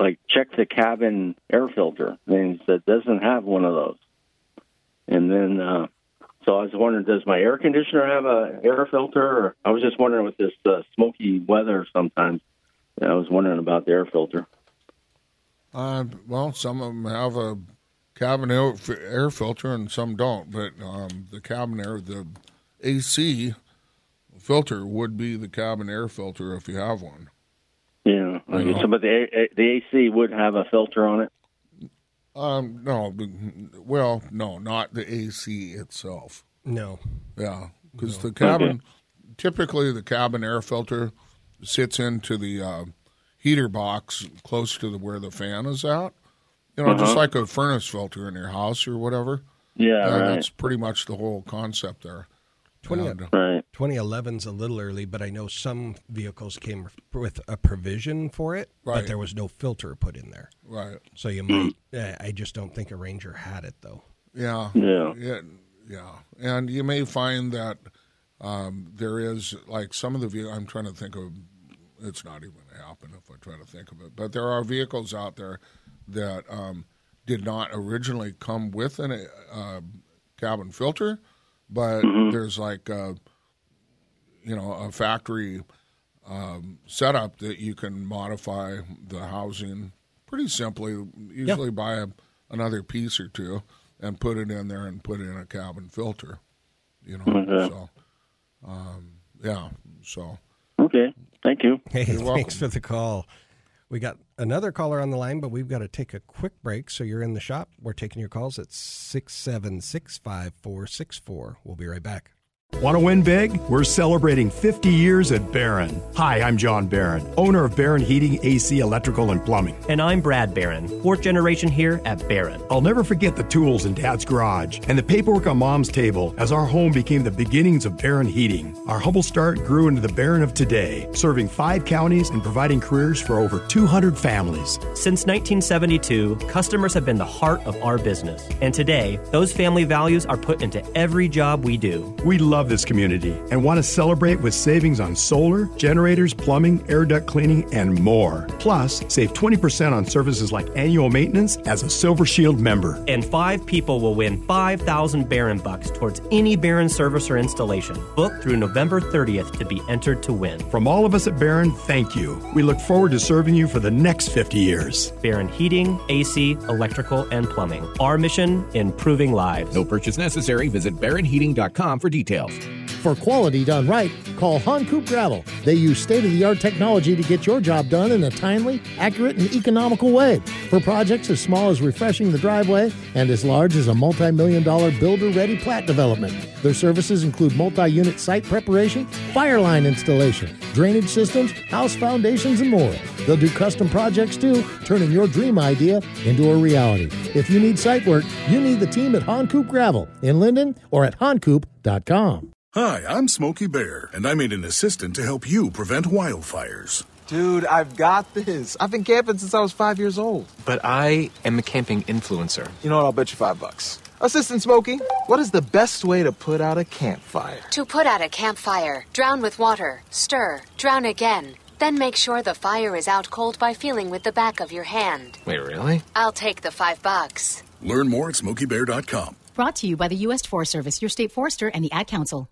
like check the cabin air filter, and he said doesn't have one of those. And then, uh, so I was wondering, does my air conditioner have a air filter? Or I was just wondering with this uh, smoky weather sometimes. I was wondering about the air filter. Uh, well, some of them have a cabin air, air filter and some don't. But um, the cabin air, the AC filter would be the cabin air filter if you have one. Yeah. Okay. So, but the A- the AC would have a filter on it. Um, no, well, no, not the AC itself. No. Yeah, because No. the cabin, typically the cabin air filter sits into the uh, heater box close to the, where the fan is at. You know, just Uh-huh. like a furnace filter in your house or whatever. Yeah, And right. That's pretty much the whole concept there. 20, And, Right. 2011's a little early, but I know some vehicles came with a provision for it, Right. but there was no filter put in there. Right. So you might. [clears throat] eh, I just don't think a Ranger had it though. Yeah. Yeah. Yeah. Yeah. And you may find that um, there is, like some of the vehicles, I'm trying to think of, it's not even going to happen if I try to think of it, but there are vehicles out there that um, did not originally come with a uh, cabin filter, but there's like, uh, you know, a factory um, setup that you can modify the housing pretty simply, usually buy a, another piece or two and put it in there and put in a cabin filter. You know, Okay. so um, yeah, so Okay. Thank you. Hey, You're welcome. thanks for the call. We got another caller on the line, but we've got to take a quick break. So you're in the shop. We're taking your calls at 676 5464. We'll be right back. Want to win big? We're celebrating 50 years at Barron. Hi, I'm John Barron, owner of Barron Heating, AC, Electrical, and Plumbing. And I'm Brad Barron, fourth generation here at Barron. I'll never forget the tools in Dad's garage and the paperwork on Mom's table as our home became the beginnings of Barron Heating. Our humble start grew into the Barron of today, serving five counties and providing careers for over 200 families. Since 1972, customers have been the heart of our business. And today, those family values are put into every job we do. We love this community and want to celebrate with savings on solar, generators, plumbing, air duct cleaning, and more. Plus, save 20% on services like annual maintenance as a Silver Shield member. And five people will win 5,000 Barron bucks towards any Barron service or installation. Book through November 30th to be entered to win. From all of us at Barron, thank you. We look forward to serving you for the next 50 years. Barron Heating, AC, Electrical, and Plumbing. Our mission, improving lives. No purchase necessary. Visit barronheating.com for details. For quality done right, call Han Coop Gravel. They use state of the art technology to get your job done in a timely, accurate, and economical way. For projects as small as refreshing the driveway and as large as a multi million dollar builder ready plat development. Their services include multi unit site preparation, fire line installation, drainage systems, house foundations, and more. They'll do custom projects too, turning your dream idea into a reality. If you need site work, you need the team at Han Coop Gravel in Lynden or at hancoop.com. Hi, I'm Smokey Bear, and I made an assistant to help you prevent wildfires. Dude, I've got this. I've been camping since I was five years old. But I am a camping influencer. You know what? I'll bet you five bucks. Assistant Smokey, what is the best way to put out a campfire? To put out a campfire, drown with water, stir, drown again. Then make sure the fire is out cold by feeling with the back of your hand. Wait, really? I'll take the five bucks. Learn more at smokeybear.com. Brought to you by the U.S. Forest Service, your state forester, and the Ad Council.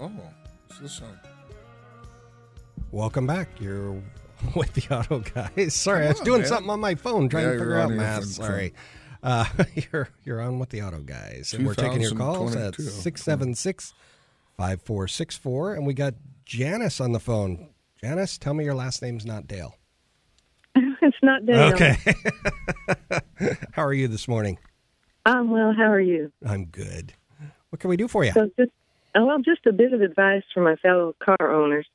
Oh, what's this sound? Welcome back. You're [laughs] with the auto guys. Sorry, I was on, doing man. something on my phone trying Yeah, to you're figure on out your math. phone. Sorry. Uh, [laughs] you're you're on with the auto guys, and we're taking your calls at 2022. six seven six five four six four, and we got Janice on the phone. Janice, tell me your last name's not Dale. [laughs] it's not Dale. Okay. [laughs] How are you this morning? I'm well. How are you? I'm good. What can we do for you? So just oh, well, just a bit of advice for my fellow car owners.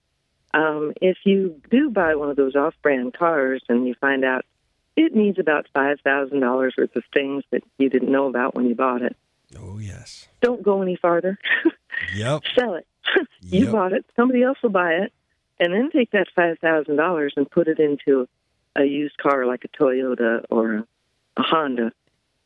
Um, if you do buy one of those off-brand cars and you find out it needs about five thousand dollars worth of things that you didn't know about when you bought it, Oh yes. don't go any farther. [laughs] Yep. Sell it. [laughs] you Yep. bought it. Somebody else will buy it, and then take that five thousand dollars and put it into a used car like a Toyota or a, a Honda,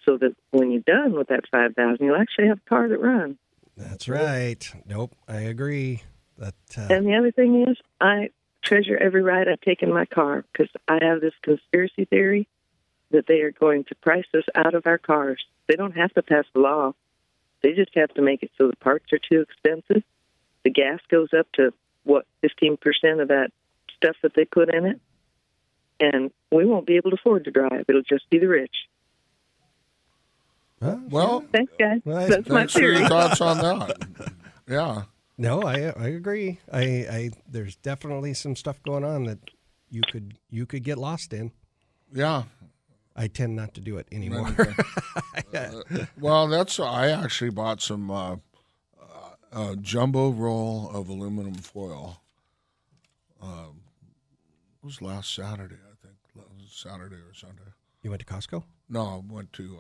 so that when you're done with that five thousand, you'll actually have a car that runs. That's right. Nope, I agree. That uh, And the other thing is, I treasure every ride I take in my car because I have this conspiracy theory that they are going to price us out of our cars. They don't have to pass the law. They just have to make it so the parts are too expensive. The gas goes up to what fifteen percent of that stuff that they put in it, and we won't be able to afford to drive. It'll just be the rich. Well, Thanks, guys. Well, That's my thanks for your thoughts on that. [laughs] Yeah. No, I I agree. I, I there's definitely some stuff going on that you could you could get lost in. Yeah. I tend not to do it anymore. [laughs] Uh, well, that's I actually bought some uh, uh, uh, jumbo roll of aluminum foil. Um, it was last Saturday, I think. Saturday or Sunday. You went to Costco? No, I went to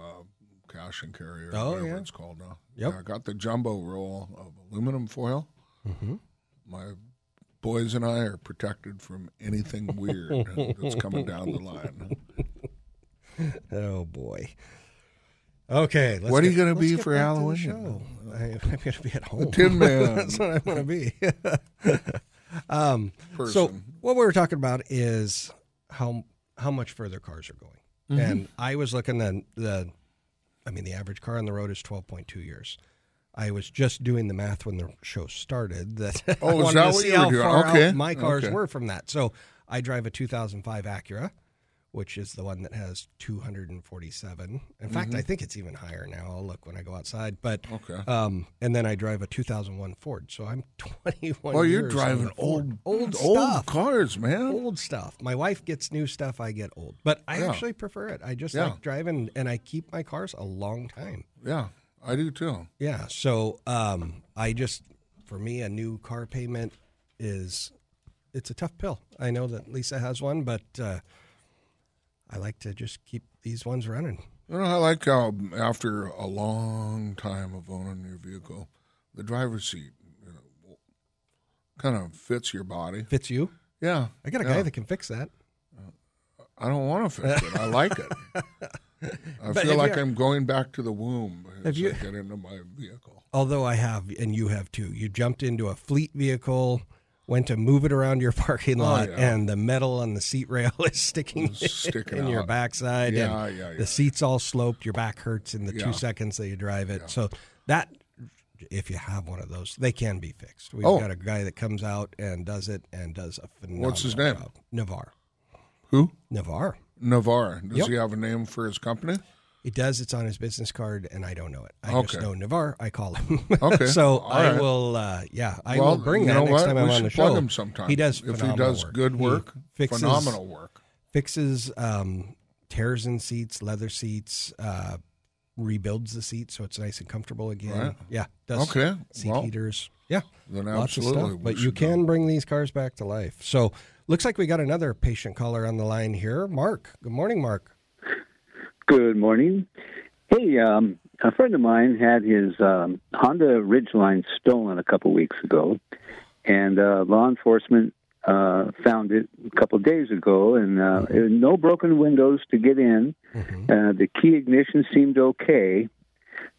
Cash and Carry or Oh, whatever yeah. it's called now. Yep. Yeah, I got the jumbo roll of aluminum foil. Mm-hmm. My boys and I are protected from anything weird [laughs] that's coming down the line. [laughs] Oh boy. Okay. let's What are you gonna be for to the Halloween? I, I'm going to be at home. Tin [laughs] Man. That's what I'm going to be. um, so what we were talking about is how how much further cars are going, Mhm. and I was looking at the, I mean, the average car on the road is 12.2 years. I was just doing the math when the show started that [laughs] I Oh, is wanted that to see how doing? far Okay. out my cars Okay. were from that. So I drive a 2005 Acura, which is the one that has 247. In fact, Mhm. I think it's even higher now. I'll look when I go outside. But Okay. um, and then I drive a 2001 Ford. So I'm [laughs] 21. Well, you're driving old, old old cars, man. Old stuff. My wife gets new stuff. I get old, but I Yeah. actually prefer it. I just Yeah. like driving, and I keep my cars a long time. Yeah, I do too. Yeah. So um, I just, for me, a new car payment is, it's a tough pill. I know that Lisa has one, but uh, I like to just keep these ones running. You know, I like how after a long time of owning your vehicle, the driver's seat you know, kind of fits your body. Fits you? Yeah. I got a yeah. guy that can fix that. I don't want to fix it. I like it. [laughs] I feel like I'm going back to the womb as you- I get into my vehicle. Although I have, and you have too. You jumped into a fleet vehicle, went to move it around your [laughs] parking Oh, lot, yeah. and the metal on the seat rail [laughs] is sticking, sticking [laughs] in your backside. Yeah, and yeah, yeah. The seat's all sloped. Your back hurts in the Yeah. two seconds that you drive it. So that, if you have one of those, they can be fixed. We've Oh. got a guy that comes out and does it and does a phenomenal What's his name? job. Navarre. Who? Navarre. Navarre. Does Yep. he have a name for his company? He does. It's on his business card, and I don't know it. I just know Navarre. I call him. [laughs] Okay. so All I right. will. Uh, yeah, I Well, will bring that next what? time We I'm on the plug show. him sometime. He does. If he does work. good work, fixes, phenomenal work. Fixes um, tears in seats, leather seats. Uh, rebuilds the seat so it's nice and comfortable again. Right. Yeah. Does Okay. Seat Well, heaters. Yeah. then Lots of absolutely stuff. But you should go. can bring these cars back to life. So looks like we got another patient caller on the line here. Mark. Good morning, Mark. Good morning. Hey, um, a friend of mine had his um, Honda Ridgeline stolen a couple weeks ago, and uh, law enforcement uh, found it a couple days ago, and uh, there were no broken windows to get in. Uh, the key ignition seemed okay,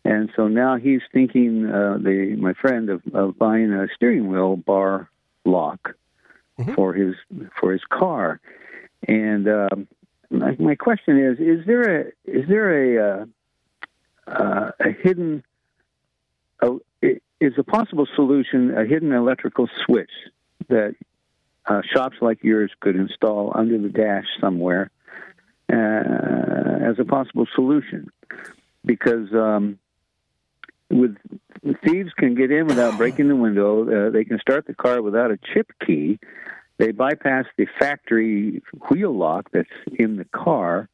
and so now he's thinking, uh, the my friend, of, of buying a steering wheel bar lock for his for his car. And um, my, my question is: Is there a is there a uh, uh, a hidden uh, is a possible solution a hidden electrical switch that uh, shops like yours could install under the dash somewhere uh, as a possible solution? Because um, with thieves can get in without breaking the window. Uh, they can start the car without a chip key. They bypass the factory wheel lock that's in the car,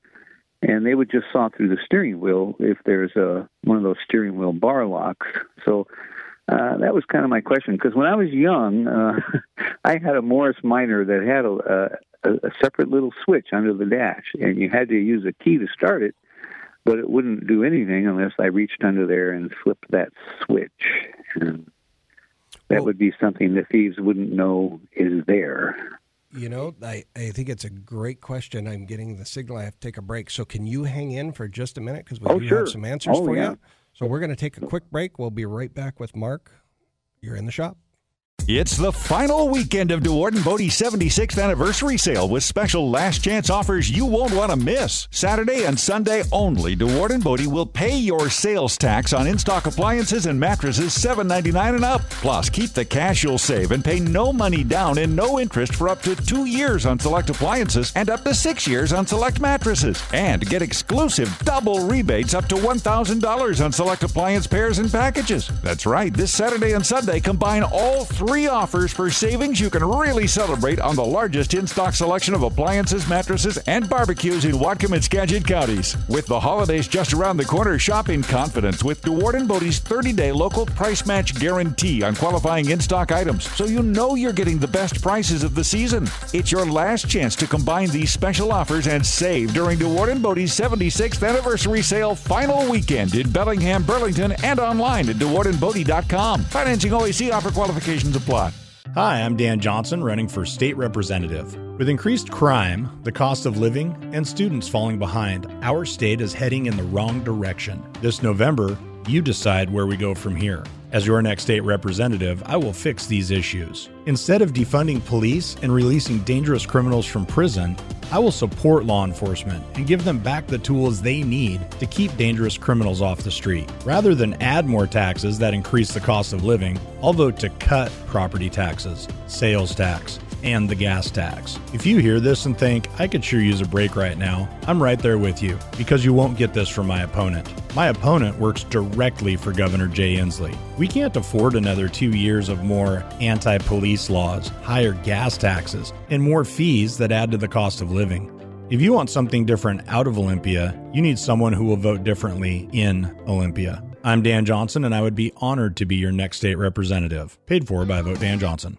and they would just saw through the steering wheel if there's a one of those steering wheel bar locks. So uh, that was kind of my question because when I was young, uh, [laughs] I had a Morris Minor that had a, a, a separate little switch under the dash, and you had to use a key to start it, but it wouldn't do anything unless I reached under there and flipped that switch. And that would be something the thieves wouldn't know is there. You know, I, I think it's a great question. I'm getting the signal. I have to take a break. So, can you hang in for just a minute? Because we Oh, do sure. have some answers Oh, for yeah. you. So, we're going to take a quick break. We'll be right back with Mark. You're in the shop. It's the final weekend of Dewaard and Bode's 76th anniversary sale with special last chance offers you won't want to miss. Saturday and Sunday only, Dewaard and Bode will pay your sales tax on in-stock appliances and mattresses $7.99 and up. Plus, keep the cash you'll save and pay no money down and no interest for up to two years on select appliances and up to six years on select mattresses. And get exclusive double rebates up to $1,000 on select appliance pairs and packages. That's right, this Saturday and Sunday combine all three three offers for savings you can really celebrate on the largest in stock selection of appliances, mattresses, and barbecues in Whatcom and Skagit counties. With the holidays just around the corner, shop in confidence with Dewaard and Bode's 30 day local price match guarantee on qualifying in stock items so you know you're getting the best prices of the season. It's your last chance to combine these special offers and save during Dewaard and Bode's 76th anniversary sale final weekend in Bellingham, Burlington, and online at DewaardandBode.com. Financing OAC offer qualifications Hi, I'm Dan Johnson, running for state representative. With increased crime, the cost of living, and students falling behind, our state is heading in the wrong direction. This November, you decide where we go from here. As your next state representative, I will fix these issues. Instead of defunding police and releasing dangerous criminals from prison, I will support law enforcement and give them back the tools they need to keep dangerous criminals off the street. Rather than add more taxes that increase the cost of living, I'll vote to cut property taxes, sales tax, and the gas tax. If you hear this and think, I could sure use a break right now, I'm right there with you because you won't get this from my opponent. My opponent works directly for Governor Jay Inslee. We can't afford another two years of more anti police laws, higher gas taxes, and more fees that add to the cost of living. If you want something different out of Olympia, you need someone who will vote differently in Olympia. I'm Dan Johnson, and I would be honored to be your next state representative. Paid for by Vote Dan Johnson.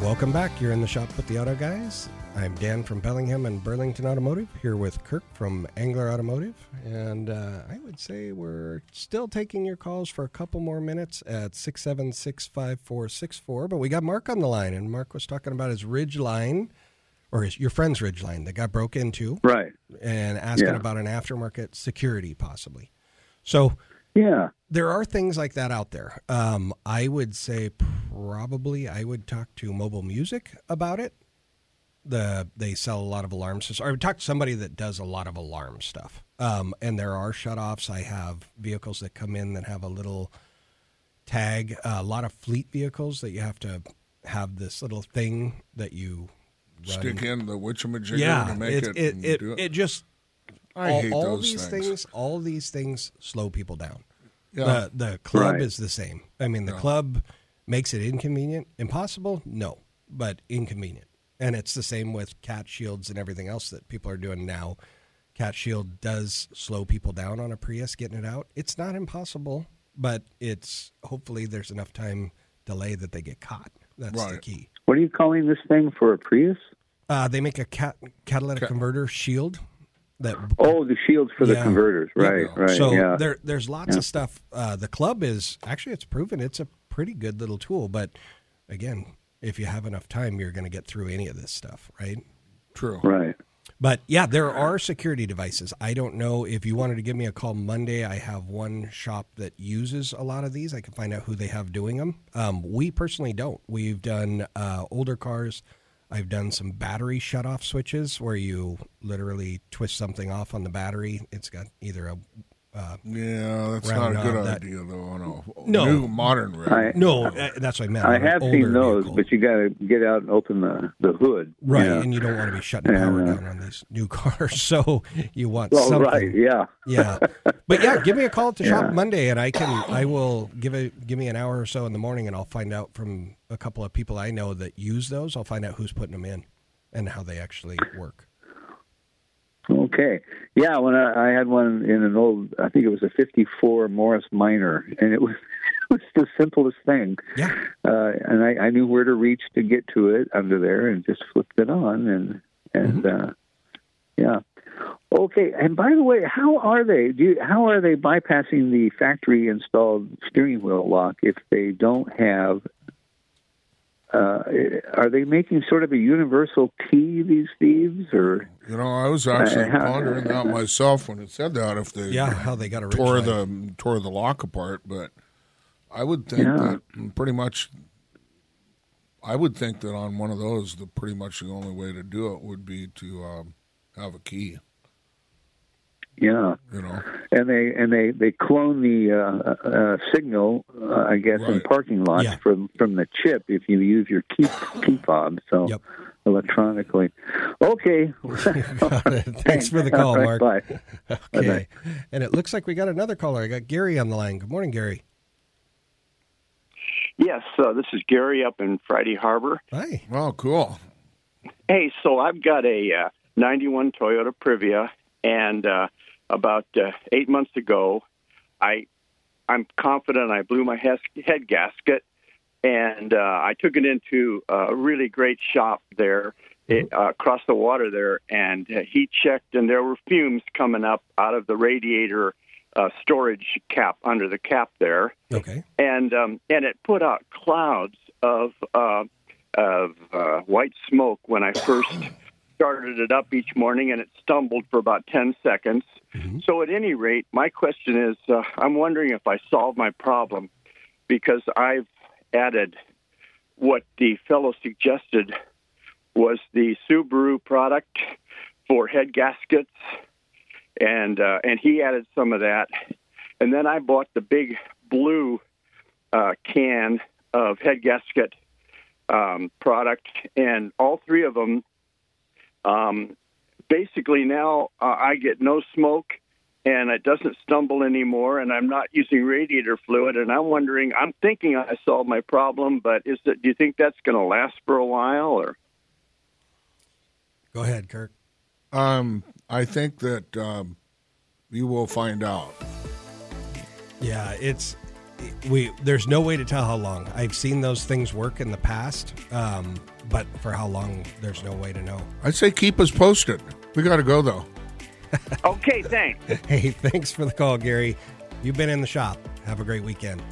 Welcome back. You're in the shop with the auto guys. I'm Dan from Bellingham and Burlington Automotive here with Kirk from Angler Automotive. And uh, I would say we're still taking your calls for a couple more minutes at 676 5464. But we got Mark on the line, and Mark was talking about his Ridgeline, or his, your friend's Ridgeline that got broke into. Right. And asking Yeah. about an aftermarket security possibly. So Yeah. there are things like that out there. Um, I would say probably I would talk to Mobile Music about it. The they sell a lot of alarm systems. I would talk to somebody that does a lot of alarm stuff. Um, and there are shutoffs. I have vehicles that come in that have a little tag. Uh, a lot of fleet vehicles that you have to have this little thing that you run. Stick in the witchamajigger yeah, to make it it. it it, it just I all, hate all those these things. All these things slow people down. Yeah. The the club Right. is the same. I mean, the Yeah. club makes it inconvenient. Impossible? No, but inconvenient. And it's the same with cat shields and everything else that people are doing now. Cat shield does slow people down on a Prius getting it out. It's not impossible, but it's hopefully there's enough time delay that they get caught. That's the key. What are you calling this thing for a Prius? Uh, they make a cat, catalytic converter shield that Oh, the shields for the converters. Right, Yeah. right. So yeah. there, there's lots Yeah. of stuff. Uh, the club is actually it's proven it's a pretty good little tool. But again, if you have enough time, you're going to get through any of this stuff, right? True. Right. But yeah, there are security devices. I don't know if you wanted to give me a call Monday. I have one shop that uses a lot of these. I can find out who they have doing them. Um, we personally don't. We've done uh, older cars. I've done some battery shut off switches where you literally twist something off on the battery. It's got either a uh, Yeah, that's round not a good knob that- idea, though, on a No. new modern rig. I- no, uh, that's what I meant. I have seen those, vehicle. but you got to get out and open the, the hood. Right, you know. and you don't want to be shutting power And, uh, down on these new [laughs] cars, so you want Well, something. right, yeah. yeah. But yeah, give me a call at the [laughs] Yeah. shop Monday, and I can, I will give a give me an hour or so in the morning, and I'll find out from a couple of people I know that use those. I'll find out who's putting them in and how they actually work. Okay. Yeah, when I, I had one in an old, I think it was a 54 Morris Minor, and it was, [laughs] it was the simplest thing. Yeah. Uh, and I, I knew where to reach to get to it under there and just flipped it on. And, and, uh, yeah. Okay. And by the way, how are they? Do you, how are they bypassing the factory installed steering wheel lock if they don't have uh, are they making sort of a universal key, these thieves, or You know, I was actually Uh, how- pondering that myself when it said that. If they Yeah, how they got a tore line. the tore the lock apart, but I would think Yeah. that pretty much. I would think that on one of those, the pretty much the only way to do it would be to um, have a key. Yeah, You know, and they and they they clone the uh, uh, signal, uh, I guess, in parking lots Yeah. from from the chip if you use your key key fob. So, electronically. Okay. [laughs] [laughs] Thanks for the call, All right, Mark. Bye. [laughs] Okay. Bye-bye. And it looks like we got another caller. I got Gary on the line. Good morning, Gary. Yes, uh, this is Gary up in Friday Harbor. Hi. Oh, cool. Hey, so I've got a uh, 91 Toyota Previa, and uh, about uh, eight months ago, I I'm confident I blew my head gasket, and uh, I took it into a really great shop there it, uh, across the water there, and uh, he checked, and there were fumes coming up out of the radiator uh, storage cap under the cap there. Okay. and um, and it put out clouds of uh, of uh, white smoke when I first [sighs] started it up each morning, and it stumbled for about ten seconds. So at any rate, my question is, uh, I'm wondering if I solved my problem because I've added what the fellow suggested was the Subaru product for head gaskets, and uh, and he added some of that, and then I bought the big blue uh, can of head gasket um, product, and all three of them. Um, basically, now uh, I get no smoke, and it doesn't stumble anymore, and I'm not using radiator fluid. And I'm wondering, I'm thinking I solved my problem, but is that? Do you think that's going to last for a while, or? Go ahead, Kirk. Um, I think that um, you will find out. Yeah, it's we. There's no way to tell how long. I've seen those things work in the past, um, but for how long, there's no way to know. I'd say keep us posted. We got to go though. okay, thanks. [laughs] Hey, thanks for the call, Gary. You've been in the shop. Have a great weekend.